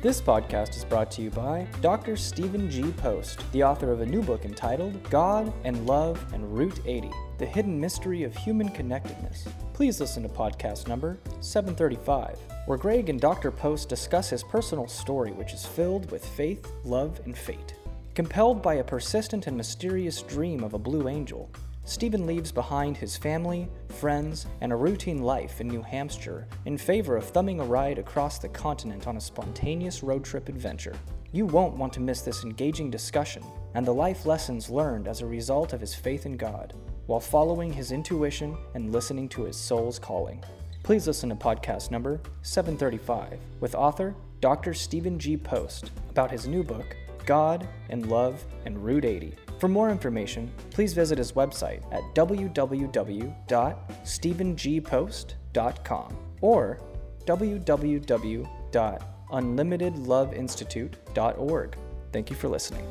This podcast is brought to you by Dr. Stephen G. Post, the author of a new book entitled God and Love and Route 80 The Hidden Mystery of Human Connectedness. Please listen to podcast number 735, where Greg and Dr. Post discuss his personal story, which is filled with faith, love, and fate. Compelled by a persistent and mysterious dream of a blue angel, Stephen leaves behind his family, friends, and a routine life in New Hampshire in favor of thumbing a ride across the continent on a spontaneous road trip adventure. You won't want to miss this engaging discussion and the life lessons learned as a result of his faith in God, while following his intuition and listening to his soul's calling. Please listen to podcast number 735 with author Dr. Stephen G. Post about his new book, God and Love and Route 80. For more information, please visit his website at www.stephengpost.com or www.unlimitedloveinstitute.org. Thank you for listening.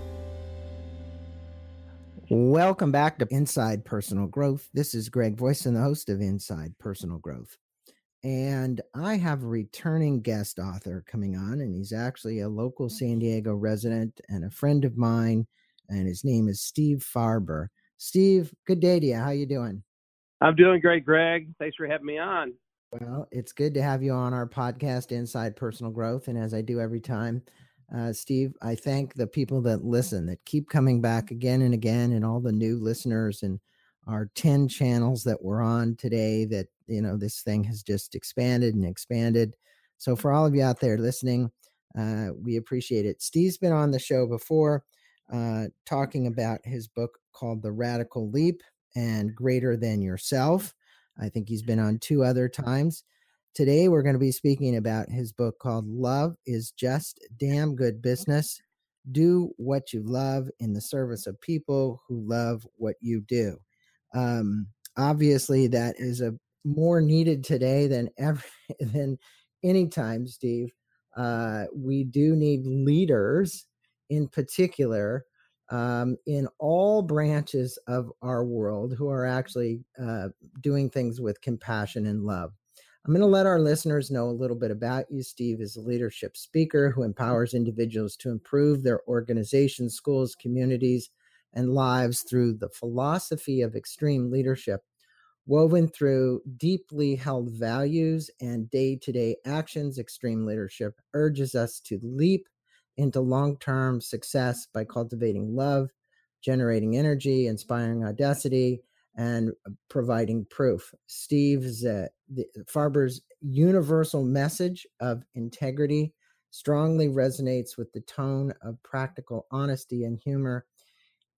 Welcome back to Inside Personal Growth. This is Greg Voisin, the host of Inside Personal Growth. And I have a returning guest author coming on, and he's actually a local San Diego resident and a friend of mine and his name is Steve Farber. Steve, good day to you. How you doing? I'm doing great, Greg. Thanks for having me on. Well, it's good to have you on our podcast, Inside Personal Growth. And as I do every time, uh, Steve, I thank the people that listen, that keep coming back again and again, and all the new listeners and our 10 channels that we're on today that, you know, this thing has just expanded and expanded. So for all of you out there listening, uh, we appreciate it. Steve's been on the show before uh, talking about his book called The Radical Leap and Greater Than Yourself. I think he's been on two other times. Today, we're going to be speaking about his book called Love is Just Damn Good Business. Do what you love in the service of people who love what you do. Um, obviously, that is a more needed today than ever than any time, Steve. Uh, we do need leaders in particular um, in all branches of our world who are actually uh, doing things with compassion and love. I'm going to let our listeners know a little bit about you. Steve is a leadership speaker who empowers individuals to improve their organizations, schools, communities, and lives through the philosophy of extreme leadership, woven through deeply held values and day to day actions. Extreme leadership urges us to leap into long term success by cultivating love, generating energy, inspiring audacity, and uh, providing proof. Steve's uh, the, Farber's universal message of integrity strongly resonates with the tone of practical honesty and humor.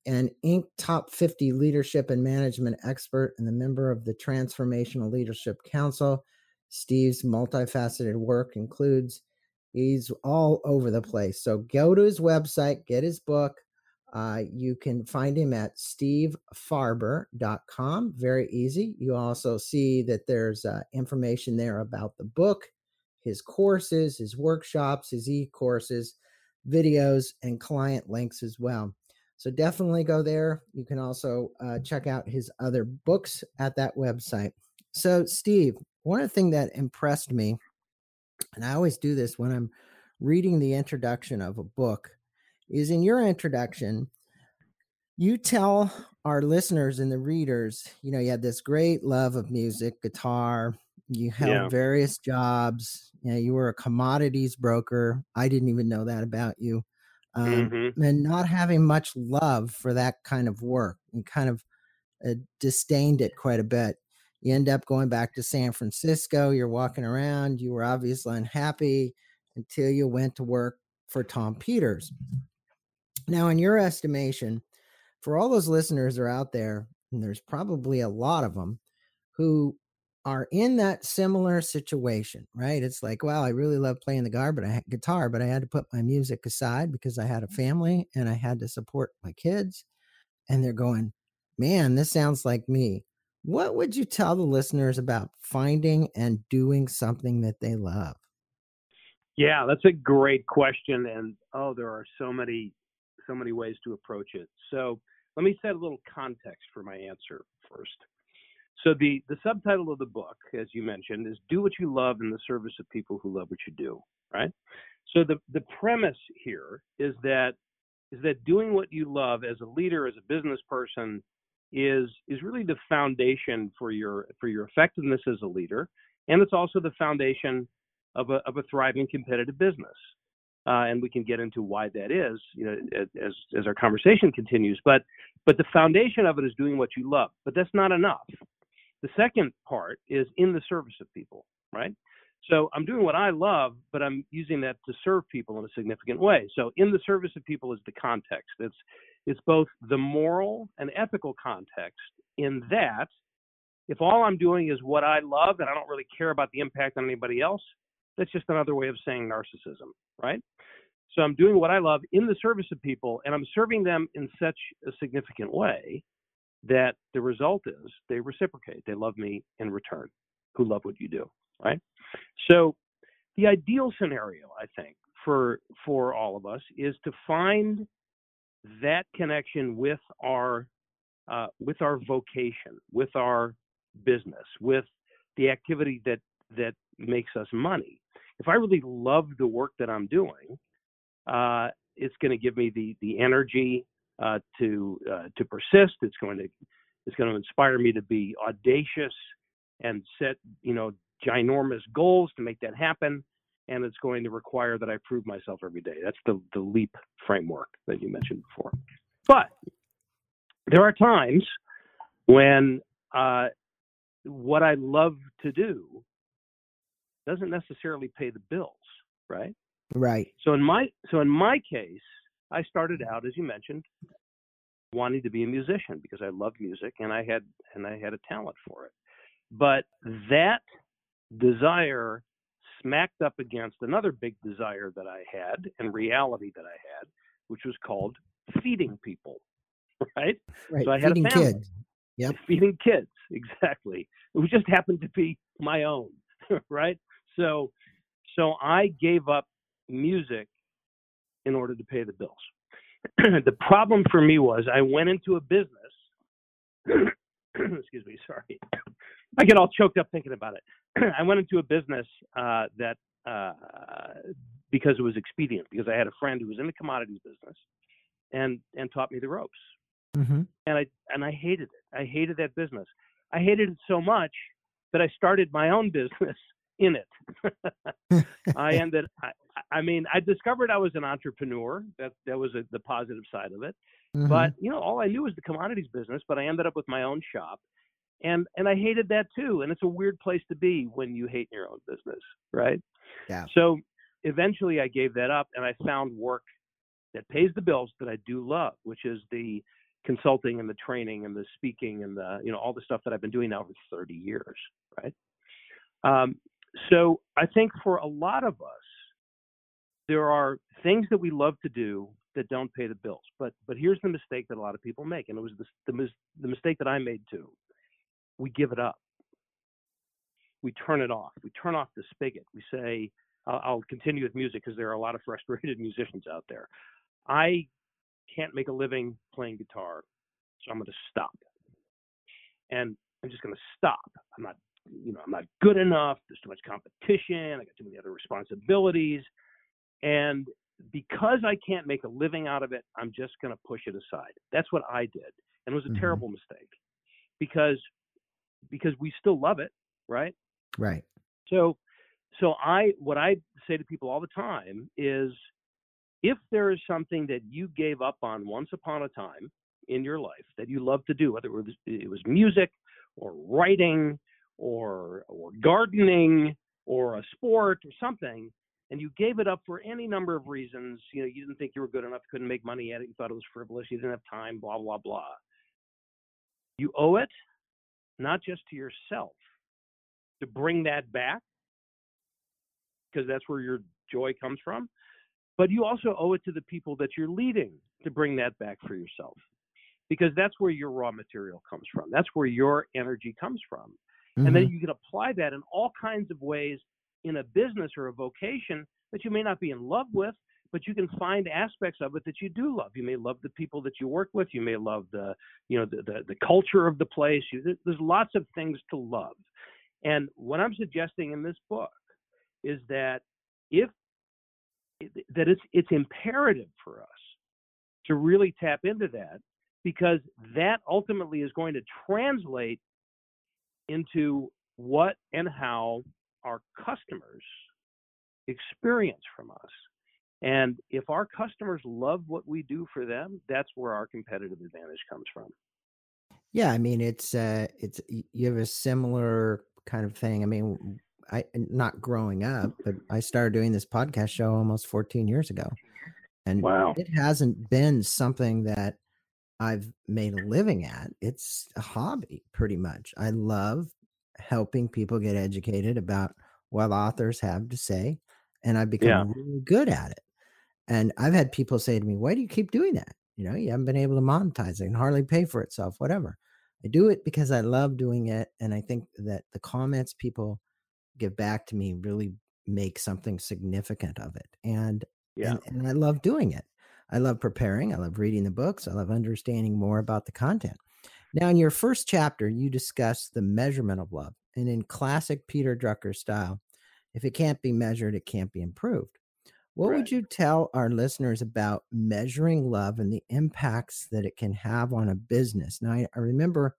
An Inc. top 50 leadership and management expert and a member of the Transformational Leadership Council, Steve's multifaceted work includes He's all over the place. So go to his website, get his book. Uh, you can find him at stevefarber.com. Very easy. You also see that there's uh, information there about the book, his courses, his workshops, his e courses, videos, and client links as well. So definitely go there. You can also uh, check out his other books at that website. So, Steve, one of the things that impressed me and I always do this when I'm reading the introduction of a book, is in your introduction, you tell our listeners and the readers, you know, you had this great love of music, guitar, you held yeah. various jobs, you know, you were a commodities broker. I didn't even know that about you. Um, mm-hmm. And not having much love for that kind of work and kind of uh, disdained it quite a bit. You end up going back to San Francisco. You're walking around. You were obviously unhappy until you went to work for Tom Peters. Now, in your estimation, for all those listeners that are out there, and there's probably a lot of them who are in that similar situation, right? It's like, well, I really love playing the guitar, but I had guitar, but I had to put my music aside because I had a family and I had to support my kids. And they're going, man, this sounds like me. What would you tell the listeners about finding and doing something that they love? Yeah, that's a great question. And oh, there are so many, so many ways to approach it. So let me set a little context for my answer first. So the the subtitle of the book, as you mentioned, is "Do What You Love in the Service of People Who Love What You Do." Right. So the the premise here is that is that doing what you love as a leader, as a business person, is is really the foundation for your for your effectiveness as a leader, and it's also the foundation of a of a thriving competitive business. Uh, and we can get into why that is, you know, as as our conversation continues. But but the foundation of it is doing what you love. But that's not enough. The second part is in the service of people, right? So I'm doing what I love, but I'm using that to serve people in a significant way. So in the service of people is the context. It's it's both the moral and ethical context in that if all I'm doing is what I love and I don't really care about the impact on anybody else, that's just another way of saying narcissism, right? So I'm doing what I love in the service of people and I'm serving them in such a significant way that the result is they reciprocate. They love me in return, who love what you do, right? So the ideal scenario, I think, for for all of us is to find that connection with our uh, with our vocation, with our business, with the activity that that makes us money. If I really love the work that I'm doing, uh, it's going to give me the the energy uh, to uh, to persist. It's going to it's going to inspire me to be audacious and set you know ginormous goals to make that happen. And it's going to require that I prove myself every day. That's the, the leap framework that you mentioned before. But there are times when uh, what I love to do doesn't necessarily pay the bills, right? Right. So in my so in my case, I started out, as you mentioned, wanting to be a musician because I loved music and I had and I had a talent for it. But that desire smacked up against another big desire that I had and reality that I had, which was called feeding people. Right? Right. So I had Feeding a family. kids. Yep. Feeding kids, exactly. It just happened to be my own, right? So so I gave up music in order to pay the bills. the problem for me was I went into a business excuse me, sorry. I get all choked up thinking about it. I went into a business uh, that uh, because it was expedient, because I had a friend who was in the commodities business, and and taught me the ropes. Mm-hmm. And I and I hated it. I hated that business. I hated it so much that I started my own business in it. I ended. I, I mean, I discovered I was an entrepreneur. That that was a, the positive side of it. Mm-hmm. But you know, all I knew was the commodities business. But I ended up with my own shop, and and I hated that too. And it's a weird place to be when you hate your own business, right? Yeah. So eventually, I gave that up, and I found work that pays the bills that I do love, which is the consulting and the training and the speaking and the you know all the stuff that I've been doing now for 30 years, right? Um, so I think for a lot of us, there are things that we love to do that don't pay the bills. But but here's the mistake that a lot of people make, and it was the the, mis- the mistake that I made too. We give it up. We turn it off. We turn off the spigot. We say, I'll, I'll continue with music because there are a lot of frustrated musicians out there. I can't make a living playing guitar, so I'm going to stop. And I'm just going to stop. I'm not, you know, I'm not good enough. There's too much competition. I got too many other responsibilities. And because I can't make a living out of it, I'm just going to push it aside. That's what I did. And it was a Mhm. terrible mistake because because we still love it, right? Right. So so I what I say to people all the time is if there is something that you gave up on once upon a time in your life that you love to do, whether it was, it was music or writing or or gardening or a sport or something, and you gave it up for any number of reasons, you know, you didn't think you were good enough, couldn't make money at it, you thought it was frivolous, you didn't have time, blah blah blah. You owe it not just to yourself to bring that back because that's where your joy comes from. But you also owe it to the people that you're leading to bring that back for yourself because that's where your raw material comes from. That's where your energy comes from. And then Mhm. you can apply that in all kinds of ways in a business or a vocation that you may not be in love with, but you can find aspects of it that you do love. You may love the people that you work with. You may love the, you know, the the, the culture of the place. You, there's lots of things to love. And what I'm suggesting in this book is that if that it's it's imperative for us to really tap into that because that ultimately is going to translate into what and how our customers experience from us. And if our customers love what we do for them, that's where our competitive advantage comes from. Yeah, I mean it's uh it's you have a similar kind of thing. I mean, I not growing up, but I started doing this podcast show almost 14 years ago. And wow. it hasn't been something that I've made a living at. It's a hobby pretty much. I love helping people get educated about what authors have to say and I've become yeah. really good at it. And I've had people say to me, "Why do you keep doing that? You know, you haven't been able to monetize it and hardly pay for itself, whatever." I do it because I love doing it, and I think that the comments people give back to me really make something significant of it. And yeah. and, and I love doing it. I love preparing. I love reading the books. I love understanding more about the content. Now, in your first chapter, you discuss the measurement of love. And in classic Peter Drucker style, if it can't be measured, it can't be improved. What right. would you tell our listeners about measuring love and the impacts that it can have on a business? Now, I, I remember,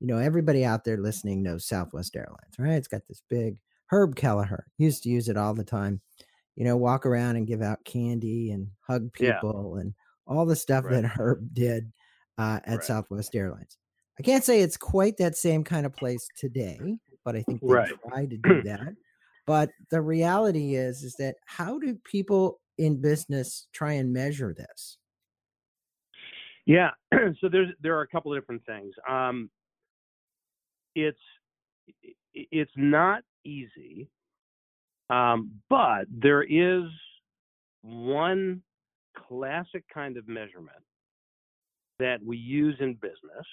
you know, everybody out there listening knows Southwest Airlines, right? It's got this big Herb Kelleher used to use it all the time. You know, walk around and give out candy and hug people yeah. and all the stuff right. that Herb did uh, at right. Southwest Airlines. I can't say it's quite that same kind of place today, but I think they right. tried to do that. But the reality is, is that how do people in business try and measure this? Yeah, so there's there are a couple of different things. Um, it's it's not easy, um, but there is one classic kind of measurement that we use in business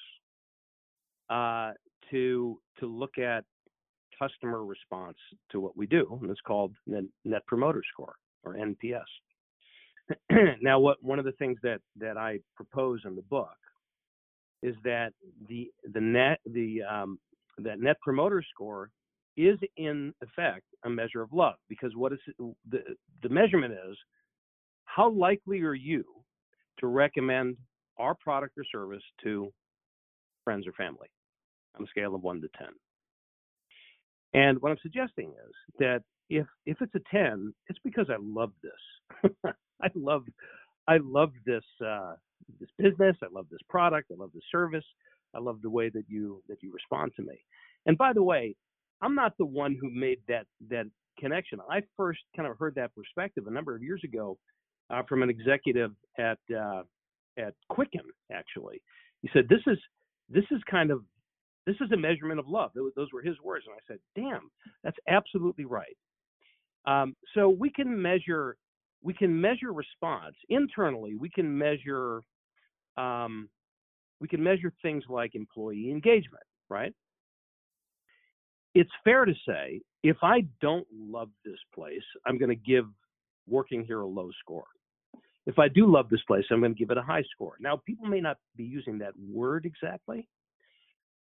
uh, to to look at customer response to what we do, and it's called the Net Promoter Score or NPS. now, what one of the things that that I propose in the book is that the the net the um, that Net Promoter Score is in effect a measure of love because what is the the measurement is how likely are you to recommend our product or service to friends or family on a scale of one to ten. And what I'm suggesting is that if if it's a 10, it's because I love this. I love I love this uh, this business. I love this product. I love the service. I love the way that you that you respond to me. And by the way, I'm not the one who made that that connection. I first kind of heard that perspective a number of years ago uh, from an executive at uh, at Quicken. Actually, he said this is this is kind of this is a measurement of love. Those were his words. And I said, damn, that's absolutely right. Um, so we can measure we can measure response internally. We can measure um, we can measure things like employee engagement, right? It's fair to say if I don't love this place, I'm going to give working here a low score. If I do love this place, I'm going to give it a high score. Now, people may not be using that word exactly,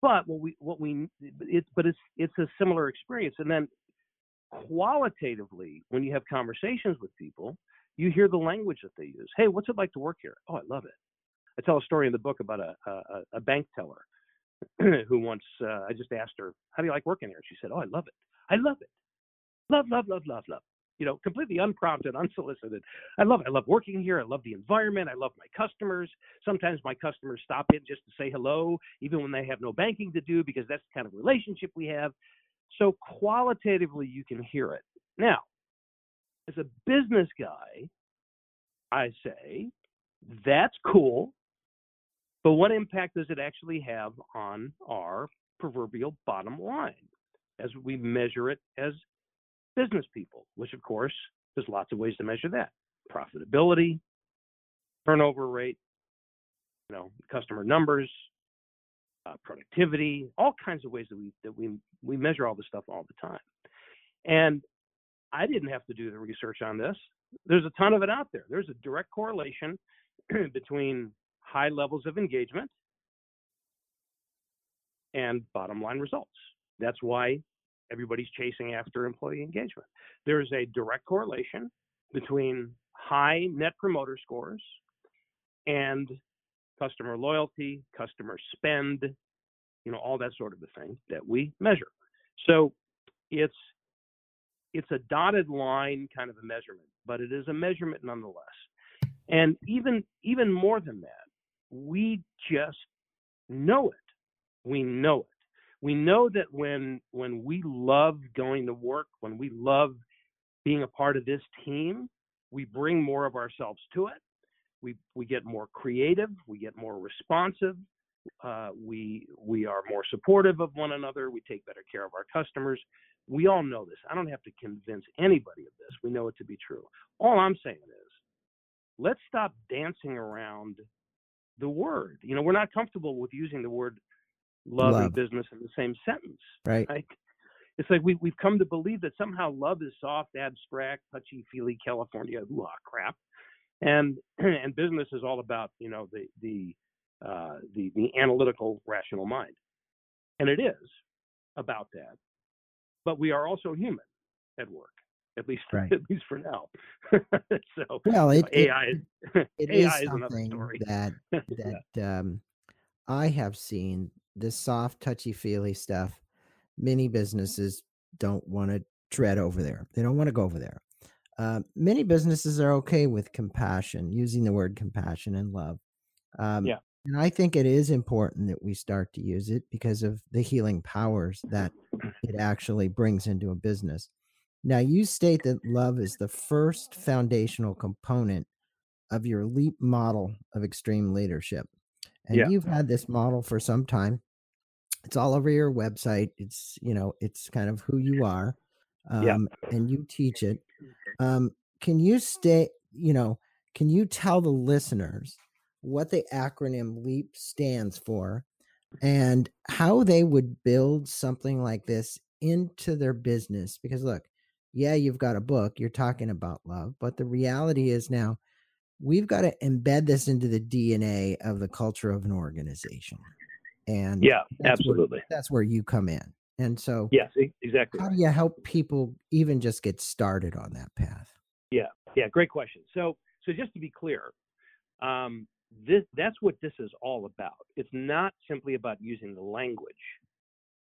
but what we what we it's but it's it's a similar experience. And then qualitatively, when you have conversations with people, you hear the language that they use. Hey, what's it like to work here? Oh, I love it. I tell a story in the book about a a, a bank teller who once uh, I just asked her, "How do you like working here?" She said, "Oh, I love it. I love it. Love, love, love, love, love." You know, completely unprompted, unsolicited. I love it. I love working here. I love the environment. I love my customers. Sometimes my customers stop in just to say hello, even when they have no banking to do, because that's the kind of relationship we have. So qualitatively, you can hear it. Now, as a business guy, I say, that's cool. But what impact does it actually have on our proverbial bottom line as we measure it as business people, which of course, there's lots of ways to measure that profitability, turnover rate, you know, customer numbers, uh, productivity, all kinds of ways that we that we we measure all this stuff all the time. And I didn't have to do the research on this. there's a ton of it out there. There's a direct correlation between high levels of engagement and bottom line results. That's why everybody's chasing after employee engagement. There's a direct correlation between high net promoter scores and customer loyalty, customer spend, you know, all that sort of a thing that we measure. So it's it's a dotted line kind of a measurement, but it is a measurement nonetheless. And even even more than that, we just know it. We know it. We know that when when we love going to work, when we love being a part of this team, we bring more of ourselves to it. We we get more creative, we get more responsive, uh, we we are more supportive of one another. We take better care of our customers. We all know this. I don't have to convince anybody of this. We know it to be true. All I'm saying is, let's stop dancing around the word. You know, we're not comfortable with using the word love, love. and business in the same sentence. Right. right? It's like we, we've come to believe that somehow love is soft, abstract, touchy feely California law crap. And and business is all about, you know, the the uh, the the analytical rational mind, and it is about that. But we are also human at work, at least right. at least for now. so well, it, you know, AI it, it AI is, something that that um, I have seen this soft, touchy feely stuff. Many businesses don't want to tread over there. They don't want to go over there. Uh, many businesses are okay with compassion, using the word compassion and love. Um, yeah. And I think it is important that we start to use it because of the healing powers that it actually brings into a business. Now, you state that love is the first foundational component of your LEAP model of extreme leadership. And yeah. you've had this model for some time. It's all over your website. It's, you know, it's kind of who you are. Um, yeah. and you teach it. Um, can you stay, you know, can you tell the listeners what the acronym LEAP stands for and how they would build something like this into their business. Because look, yeah, you've got a book, you're talking about love, but the reality is now we've got to embed this into the DNA of the culture of an organization. And yeah, that's absolutely. Where, that's where you come in. And so, yes, exactly. How do you help people even just get started on that path? Yeah, yeah, great question. So, so just to be clear, um, this that's what this is all about. It's not simply about using the language.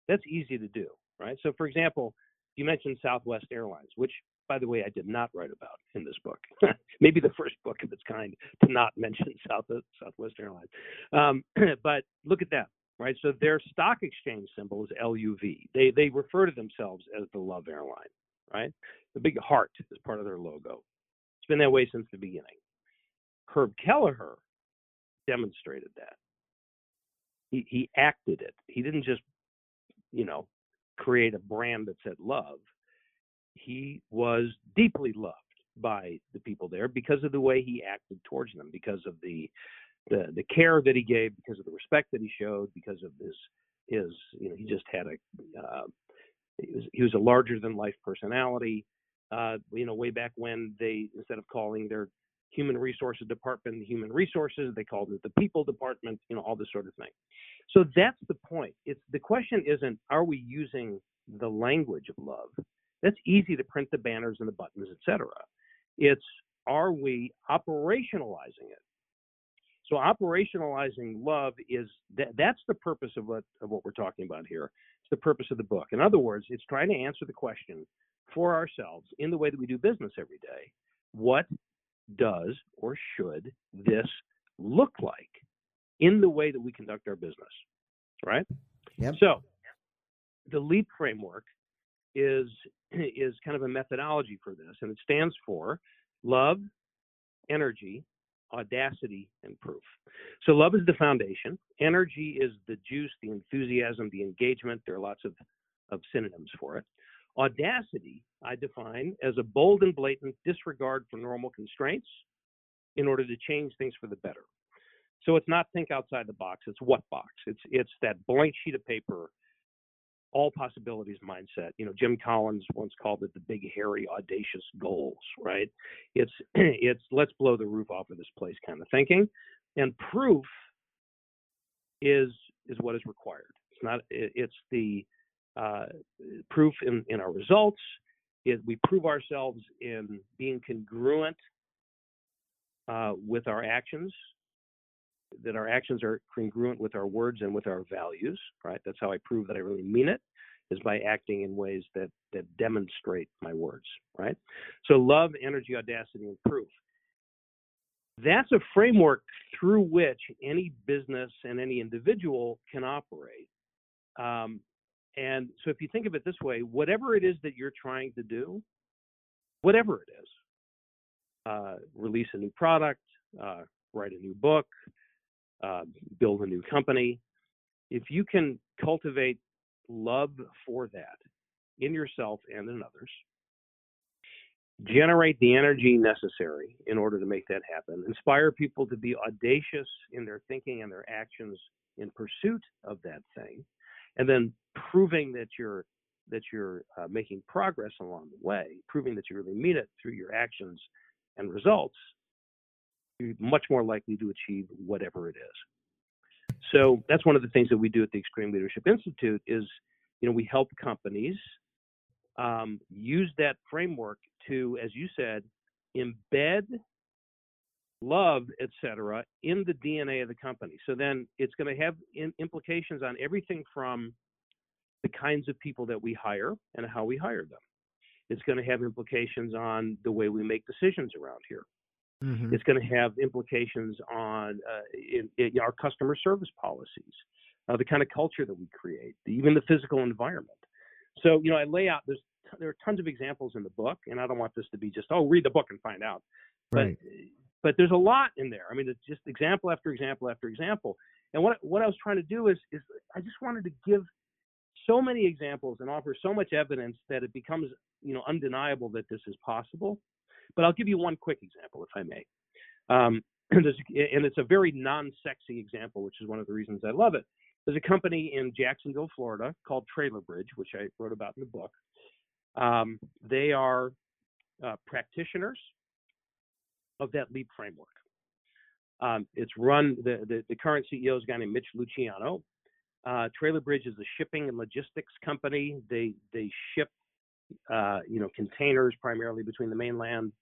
That's easy to do, right? So, for example, you mentioned Southwest Airlines, which, by the way, I did not write about in this book. Maybe the first book of its kind to not mention South Southwest Airlines. Um, but look at that, right? So their stock exchange symbol is LUV. They they refer to themselves as the Love Airline, right? The big heart is part of their logo. It's been that way since the beginning. Herb Kelleher demonstrated that. He he acted it. He didn't just, you know, create a brand that said love. He was deeply loved by the people there because of the way he acted towards them, because of the the the care that he gave, because of the respect that he showed, because of his his you know he just had a uh, he was he was a larger than life personality. Uh, you know, way back when they instead of calling their human resources department, the human resources. They called it the people department, you know, all this sort of thing. So that's the point. It's the question isn't are we using the language of love? That's easy to print the banners and the buttons, etc. It's are we operationalizing it? So operationalizing love is that that's the purpose of what of what we're talking about here. It's the purpose of the book. In other words, it's trying to answer the question for ourselves in the way that we do business every day. What does or should this look like in the way that we conduct our business? Right? Yep. So the LEAP framework is is kind of a methodology for this, and it stands for love, energy, audacity, and proof. So love is the foundation. Energy is the juice, the enthusiasm, the engagement. There are lots of, of synonyms for it. Audacity, I define as a bold and blatant disregard for normal constraints in order to change things for the better. So it's not think outside the box, it's what box? It's it's that blank sheet of paper all possibilities mindset. You know, Jim Collins once called it the big, hairy, audacious goals. Right? It's it's let's blow the roof off of this place kind of thinking, and proof is is what is required. It's not. It's the uh, proof in in our results. It, we prove ourselves in being congruent uh, with our actions that our actions are congruent with our words and with our values, right? That's how I prove that I really mean it, is by acting in ways that that demonstrate my words, right? So love, energy, audacity, and proof. That's a framework through which any business and any individual can operate. Um, and so if you think of it this way, whatever it is that you're trying to do, whatever it is, uh, release a new product, uh, write a new book, uh, build a new company. If you can cultivate love for that in yourself and in others, generate the energy necessary in order to make that happen, inspire people to be audacious in their thinking and their actions in pursuit of that thing, and then proving that you're that you're uh, making progress along the way, proving that you really mean it through your actions and results, you're much more likely to achieve whatever it is. So that's one of the things that we do at the Extreme Leadership Institute is, you know, we help companies um, use that framework to, as you said, embed love, etc., in the DNA of the company. So then it's going to have in, implications on everything from the kinds of people that we hire and how we hire them. It's going to have implications on the way we make decisions around here. Mm-hmm. It's going to have implications on uh, in, in our customer service policies, uh, the kind of culture that we create, even the physical environment. So, you know, I lay out there's there are tons of examples in the book, and I don't want this to be just oh read the book and find out, right. but but there's a lot in there. I mean, it's just example after example after example. And what what I was trying to do is is I just wanted to give so many examples and offer so much evidence that it becomes you know undeniable that this is possible. But I'll give you one quick example, if I may. Um, and it's a very non-sexy example, which is one of the reasons I love it. There's a company in Jacksonville, Florida, called Trailer Bridge, which I wrote about in the book. Um, they are uh, practitioners of that LEAP framework. Um, it's run the, the, the current CEO is a guy named Mitch Luciano. Uh, Trailer Bridge is a shipping and logistics company. They they ship uh, you know containers primarily between the mainland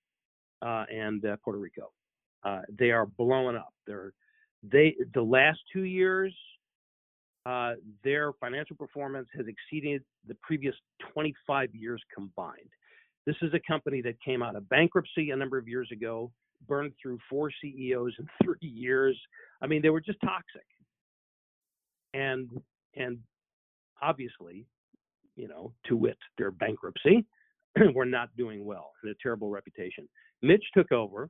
and uh, Puerto Rico. Uh, they are blowing up. They're they the last two years, uh, their financial performance has exceeded the previous 25 years combined. This is a company that came out of bankruptcy a number of years ago, burned through four CEOs in three years. I mean, they were just toxic, and and obviously, you know, to wit, their bankruptcy, were not doing well and a terrible reputation. Mitch took over,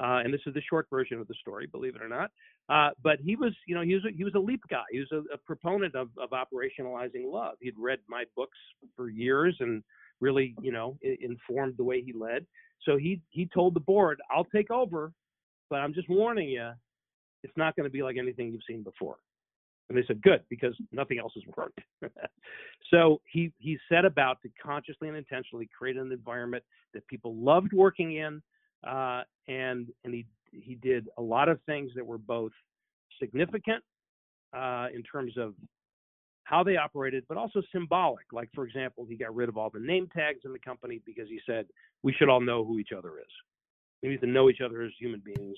uh, and this is the short version of the story, believe it or not. Uh, but he was, you know, he was a, he was a leap guy. He was a, a proponent of, of operationalizing love. He'd read my books for years and really, you know, informed the way he led. So he he told the board, "I'll take over, but I'm just warning you, it's not going to be like anything you've seen before." And they said, "Good, because nothing else has worked." so he he set about to consciously and intentionally create an environment that people loved working in, uh, and and he he did a lot of things that were both significant uh, in terms of how they operated, but also symbolic. Like, for example, he got rid of all the name tags in the company because he said we should all know who each other is. We need to know each other as human beings.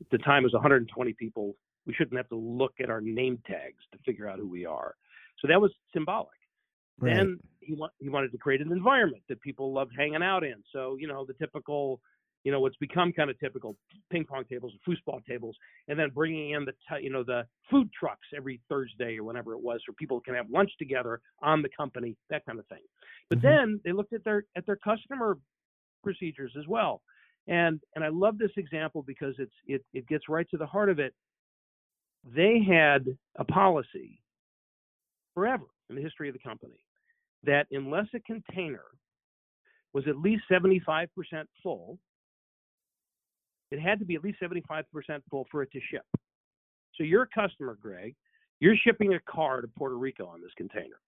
At the time, it was 120 people. We shouldn't have to look at our name tags to figure out who we are. So that was symbolic. Right. Then he, wa- he wanted to create an environment that people loved hanging out in. So, you know, the typical you know what's become kind of typical ping pong tables and foosball tables and then bringing in the t- you know the food trucks every thursday or whenever it was so people can have lunch together on the company that kind of thing but mm-hmm. then they looked at their at their customer procedures as well and and i love this example because it's it, it gets right to the heart of it they had a policy forever in the history of the company that unless a container was at least 75% full it had to be at least 75% full for it to ship. So you're a customer, Greg. You're shipping a car to Puerto Rico on this container.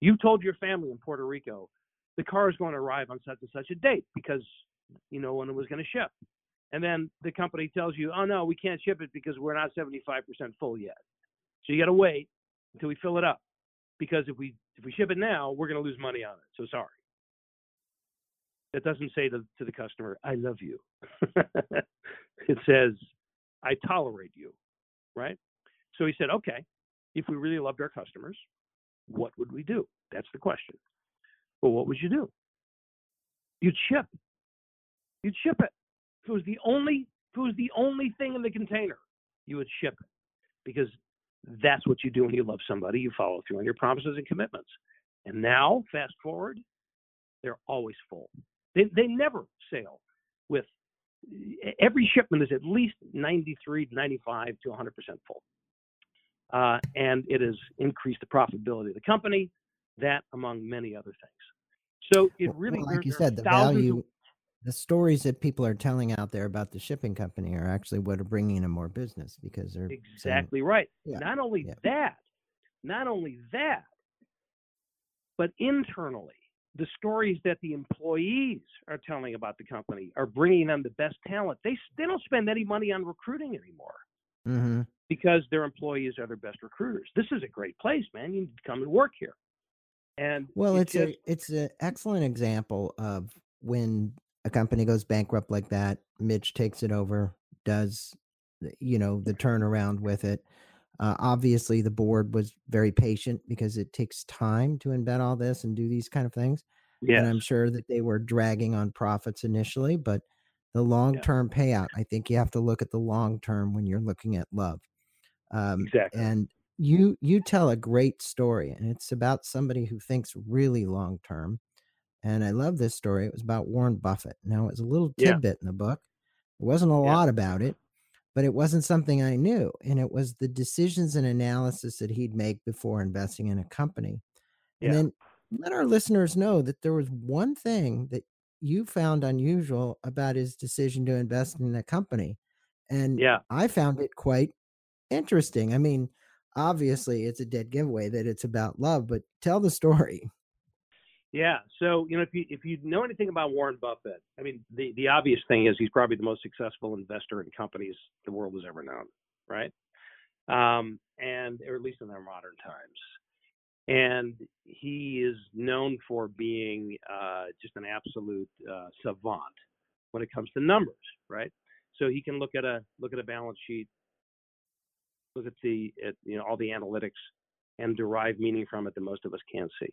You told your family in Puerto Rico the car is going to arrive on such and such a date because you know when it was going to ship. And then the company tells you, oh no, we can't ship it because we're not 75% full yet. So you got to wait until we fill it up because if we if we ship it now, we're going to lose money on it. So sorry. It doesn't say to, to the customer, I love you. it says, I tolerate you, right? So he said, okay, if we really loved our customers, what would we do? That's the question. Well, what would you do? You'd ship. You'd ship it. If it was the only, if it was the only thing in the container, you would ship it because that's what you do when you love somebody. You follow through on your promises and commitments. And now, fast forward, they're always full. They, they never sail with every shipment is at least 93, 95 to 100% full. Uh, and it has increased the profitability of the company, that among many other things. So it really, well, like you said, the value, the stories that people are telling out there about the shipping company are actually what are bringing them more business because they're exactly saying, right. Yeah, not only yeah. that, not only that, but internally, the stories that the employees are telling about the company are bringing them the best talent. They they don't spend any money on recruiting anymore mm-hmm. because their employees are their best recruiters. This is a great place, man. You need to come and work here. And well, it's, it's just, a it's an excellent example of when a company goes bankrupt like that. Mitch takes it over, does you know the turnaround with it. Uh, obviously, the board was very patient because it takes time to embed all this and do these kind of things. Yeah, and I'm sure that they were dragging on profits initially, but the long term yeah. payout. I think you have to look at the long term when you're looking at love. Um, exactly. And you you tell a great story, and it's about somebody who thinks really long term. And I love this story. It was about Warren Buffett. Now it's a little tidbit yeah. in the book. There wasn't a yeah. lot about it, but it wasn't something I knew. And it was the decisions and analysis that he'd make before investing in a company. And then let our listeners know that there was one thing that you found unusual about his decision to invest in a company. And yeah, I found it quite interesting. I mean, obviously it's a dead giveaway that it's about love, but tell the story. Yeah. So, you know, if you if you know anything about Warren Buffett, I mean, the the obvious thing is he's probably the most successful investor in companies the world has ever known, right? Um, and or at least in their modern times. And he is known for being uh, just an absolute uh, savant when it comes to numbers, right? So he can look at a look at a balance sheet, look at the at, you know all the analytics, and derive meaning from it that most of us can't see.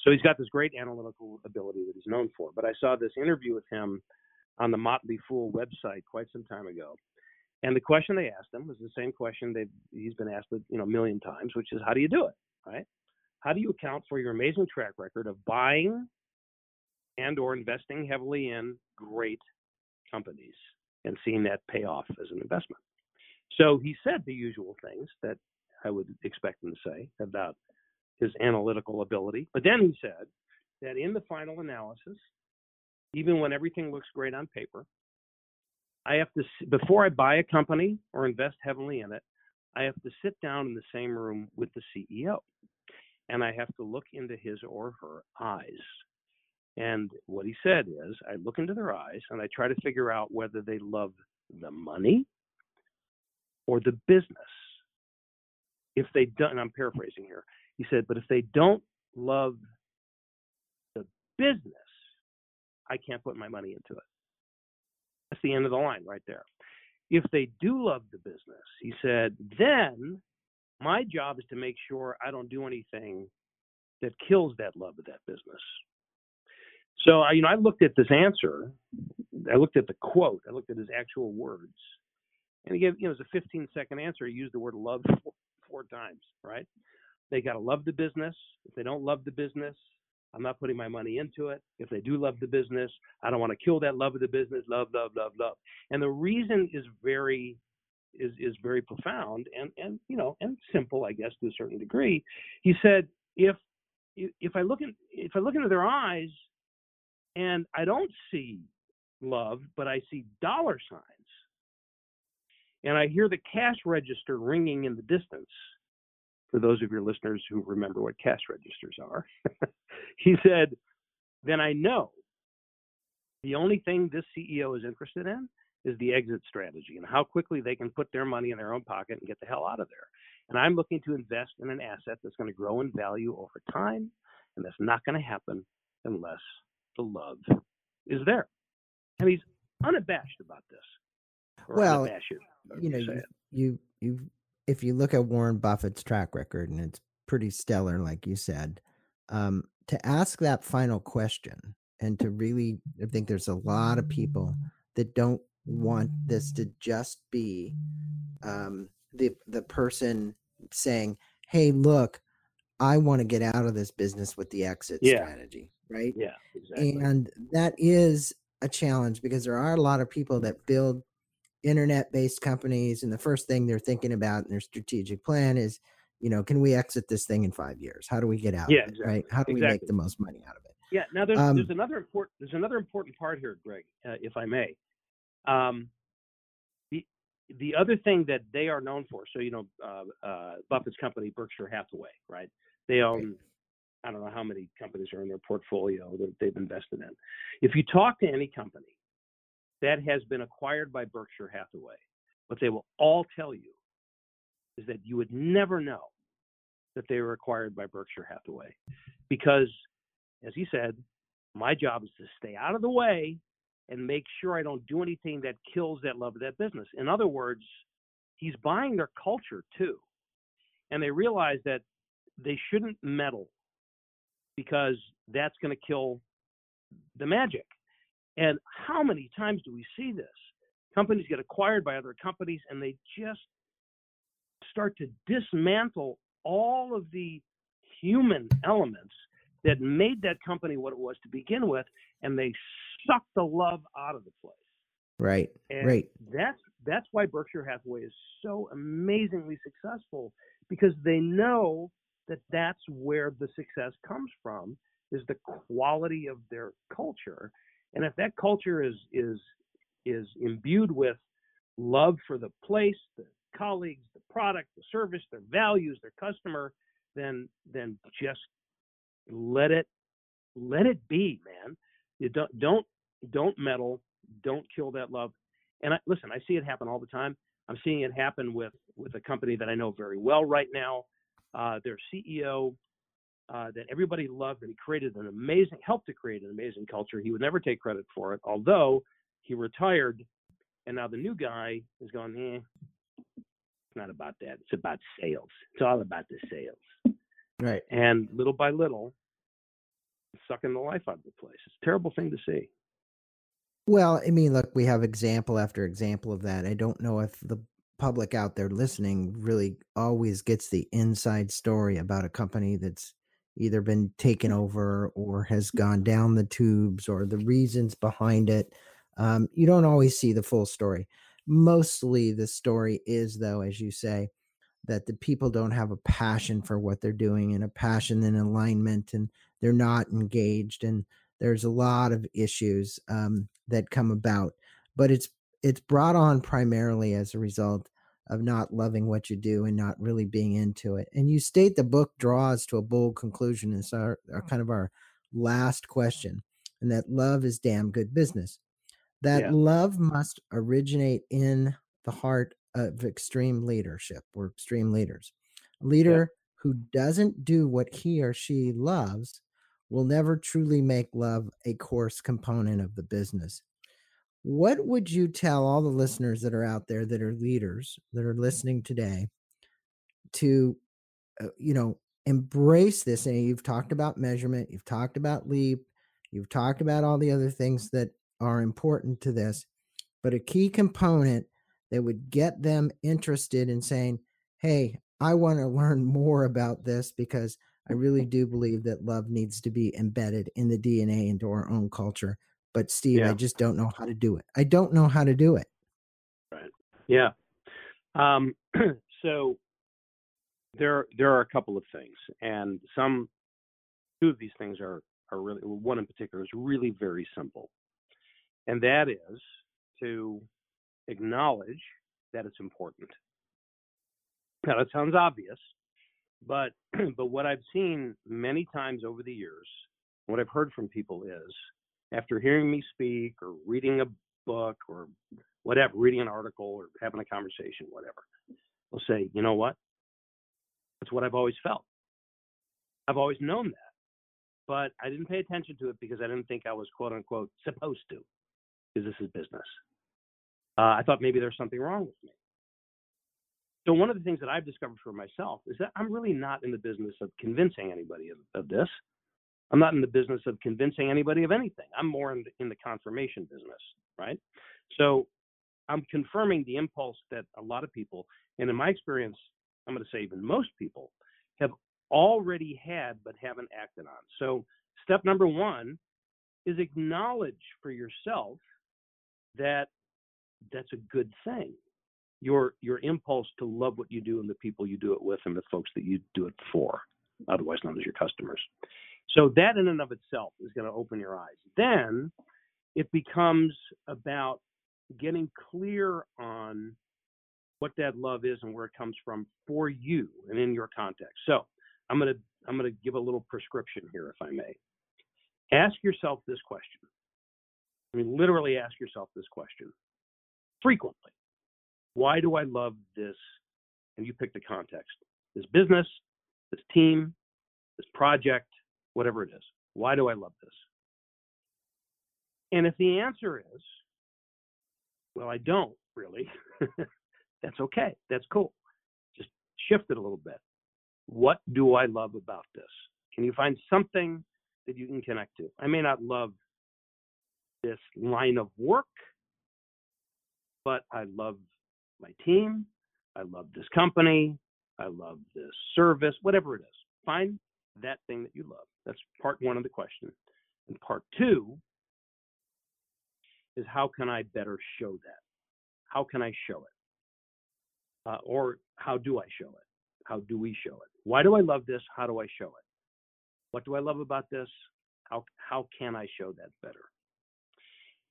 So he's got this great analytical ability that he's known for. But I saw this interview with him on the Motley Fool website quite some time ago. And the question they asked him was the same question they he's been asked you know a million times, which is how do you do it, right? How do you account for your amazing track record of buying and or investing heavily in great companies and seeing that pay off as an investment? So he said the usual things that I would expect him to say about his analytical ability. But then he said that in the final analysis, even when everything looks great on paper, I have to, before I buy a company or invest heavily in it, I have to sit down in the same room with the CEO and I have to look into his or her eyes. And what he said is, I look into their eyes and I try to figure out whether they love the money or the business. If they don't, I'm paraphrasing here, he said, but if they don't love the business, I can't put my money into it. That's the end of the line right there. If they do love the business, he said, then my job is to make sure I don't do anything that kills that love of that business. So, I, you know, I looked at this answer. I looked at the quote. I looked at his actual words, and he gave, you know, it was a 15 second answer. He used the word love four, four times, right? They got to love the business. If they don't love the business, I'm not putting my money into it. If they do love the business, I don't want to kill that love of the business. Love, love, love, love. And the reason is very is is very profound and and you know and simple, I guess, to a certain degree. He said, if if I look in if I look into their eyes and I don't see love, but I see dollar signs, and I hear the cash register ringing in the distance, for those of your listeners who remember what cash registers are. he said, Then I know the only thing this CEO is interested in is the exit strategy and how quickly they can put their money in their own pocket and get the hell out of there. And I'm looking to invest in an asset that's going to grow in value over time, and that's not going to happen unless the love is there. And he's unabashed about this. Well, you know, you, you you if you look at Warren Buffett's track record, and it's pretty stellar, like you said, um, to ask that final question and to really, I think there's a lot of people that don't want this to just be um, the the person saying, "Hey, look, I want to get out of this business with the exit Yeah. strategy," right? Yeah, exactly. And that is a challenge because there are a lot of people that build internet based companies and the first thing they're thinking about in their strategic plan is, you know, can we exit this thing in 5 years? How do we get out Yeah, of it, right? How do we exactly. make the most money out of it? Yeah. Now there's Um, there's another important there's another important part here, Greg, uh, if I may. Um, the the other thing that they are known for, so you know, uh, uh, Buffett's company, Berkshire Hathaway, right? They own I don't know how many companies are in their portfolio that they've invested in. If you talk to any company that has been acquired by Berkshire Hathaway, what they will all tell you is that you would never know that they were acquired by Berkshire Hathaway because as he said, my job is to stay out of the way and make sure I don't do anything that kills that love of that business. In other words, he's buying their culture too. And they realize that they shouldn't meddle because that's going to kill the magic. And how many times do we see this? Companies get acquired by other companies and they just start to dismantle all of the human elements that made that company what it was to begin with, and they suck the love out of the place. Right. And Right. that's that's why Berkshire Hathaway is so amazingly successful because they know that that's where the success comes from is the quality of their culture. And if that culture is is is imbued with love for the place, the colleagues, the product, the service, their values, their customer, then then just let it let it be, man. You don't don't don't meddle, don't kill that love. And I, listen, I see it happen all the time. I'm seeing it happen with with a company that I know very well right now. Uh, their CEO uh, that everybody loved, and he created an amazing, helped to create an amazing culture. He would never take credit for it, although he retired, and now the new guy is going, eh, it's not about that. It's about sales. It's all about the sales. Right. And little by little, sucking the life out of the place. It's a terrible thing to see. Well, I mean, look, we have example after example of that. I don't know if the public out there listening really always gets the inside story about a company that's either been taken over or has gone down the tubes or the reasons behind it. Um, you don't always see the full story. Mostly the story is, though, as you say, that the people don't have a passion for what they're doing and a passion and alignment, and they're not engaged. And there's a lot of issues um, that come about, but it's it's brought on primarily as a result of not loving what you do and not really being into it. And you state the book draws to a bold conclusion. It's our, our mm. kind of our last question, and that love is damn good business. That Yeah. love must originate in the heart of extreme leadership or extreme leaders. A leader who doesn't do what he or she loves will never truly make love a course component of the business. What would you tell all the listeners that are out there that are leaders that are listening today to, uh, you know, embrace this? And you've talked about measurement, you've talked about leap, you've talked about all the other things that are important to this, but a key component that would get them interested in saying, Hey, I want to learn more about this because I really do believe that love needs to be embedded in the DNA into our own culture. But Steve, I just don't know how to do it. I don't know how to do it. Right. Yeah. Um, so there there are a couple of things, and some two of these things are are really one in particular is really very simple, and that is to acknowledge that it's important. Now that sounds obvious, But but what I've seen many times over the years, what I've heard from people is after hearing me speak or reading a book or whatever, reading an article or having a conversation, whatever, they'll say, you know what? That's what I've always felt. I've always known that, but I didn't pay attention to it because I didn't think I was quote unquote supposed to, because this is business. Uh, I thought maybe there's something wrong with me. So one of the things that I've discovered for myself is that I'm really not in the business of convincing anybody of, of this. I'm not in the business of convincing anybody of anything. I'm more in the, in the confirmation business, right? So I'm confirming the impulse that a lot of people, and in my experience, I'm going to say even most people, have already had but haven't acted on. So step number one is acknowledge for yourself that that's a good thing. Your your impulse to love what you do and the people you do it with and the folks that you do it for, otherwise known as your customers. So that in and of itself is going to open your eyes. Then it becomes about getting clear on what that love is and where it comes from for you and in your context. So I'm gonna I'm gonna give a little prescription here, if I may. Ask yourself this question. I mean, literally ask yourself this question frequently. Why do I love this? And you pick the context. This business, this team, this project, whatever it is. Why do I love this? And if the answer is, well, I don't really, that's okay. That's cool. Just shift it a little bit. What do I love about this? Can you find something that you can connect to? I may not love this line of work, but I love my team. I love this company. I love this service, whatever it is. Find that thing that you love. That's part one of the question. And part two is how can I better show that? How can I show it? Uh, or how do I show it? How do we show it? Why do I love this? How do I show it? What do I love about this? How, how can I show that better?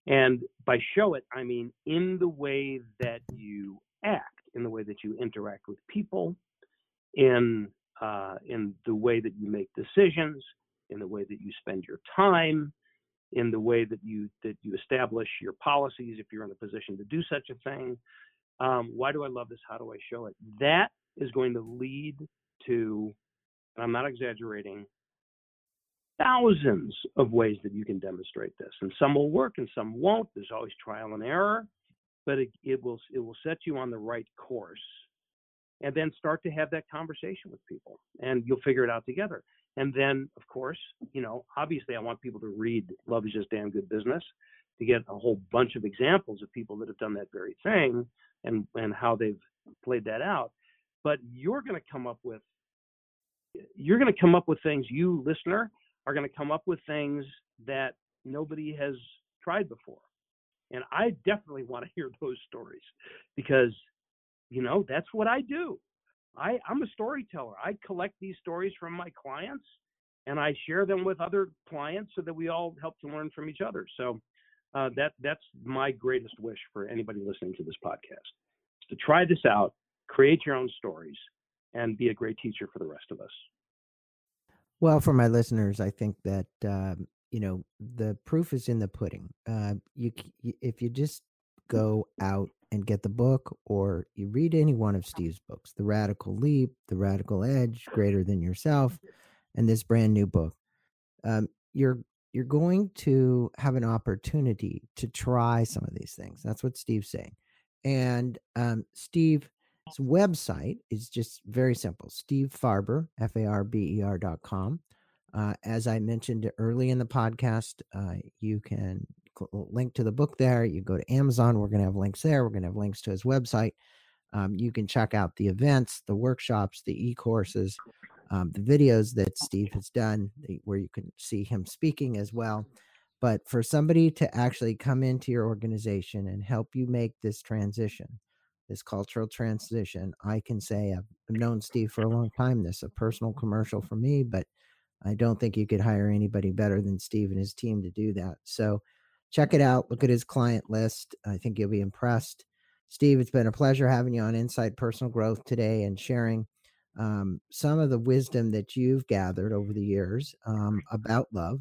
And by show it, I mean in the way that you act, in the way that you interact with people, in uh, in the way that you make decisions, in the way that you spend your time, in the way that you that you establish your policies if you're in a position to do such a thing. Um, why do I love this? How do I show it? That is going to lead to, and I'm not exaggerating, thousands of ways that you can demonstrate this, and some will work and some won't. There's always trial and error, but it, it will it will set you on the right course, and then start to have that conversation with people, and you'll figure it out together. And then, of course, you know, obviously, I want people to read "Love Is Just Damn Good Business" to get a whole bunch of examples of people that have done that very thing and and how they've played that out. But you're going to come up with you're going to come up with things you listener are going to come up with things that nobody has tried before. And I definitely want to hear those stories because, you know, that's what I do. I, I'm a storyteller. I collect these stories from my clients and I share them with other clients so that we all help to learn from each other. So uh, that that's my greatest wish for anybody listening to this podcast to try this out, create your own stories, and be a great teacher for the rest of us. Well, for my listeners, I think that um, you know the proof is in the pudding. Uh, you, if you just go out and get the book, or you read any one of Steve's books, The Radical Leap, The Radical Edge, Greater Than Yourself, and this brand new book, um, you're you're going to have an opportunity to try some of these things. That's what Steve's saying. And um, Steve website is just very simple Steve Farber, F A R B E R dot com. Uh, as I mentioned early in the podcast, uh, you can link to the book there. You go to Amazon, we're going to have links there. We're going to have links to his website. Um, you can check out the events, the workshops, the e courses, um, the videos that Steve has done, where you can see him speaking as well. But for somebody to actually come into your organization and help you make this transition, this cultural transition. I can say I've known Steve for a long time. This is a personal commercial for me, but I don't think you could hire anybody better than Steve and his team to do that. So check it out. Look at his client list. I think you'll be impressed. Steve, it's been a pleasure having you on Inside Personal Growth today and sharing um, some of the wisdom that you've gathered over the years um, about love.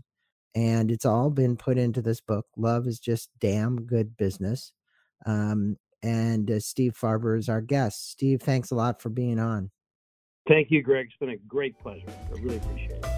And it's all been put into this book. Love is just damn good business. Um, and uh, Steve Farber is our guest. Steve, thanks a lot for being on. Thank you, Greg. It's been a great pleasure. I really appreciate it.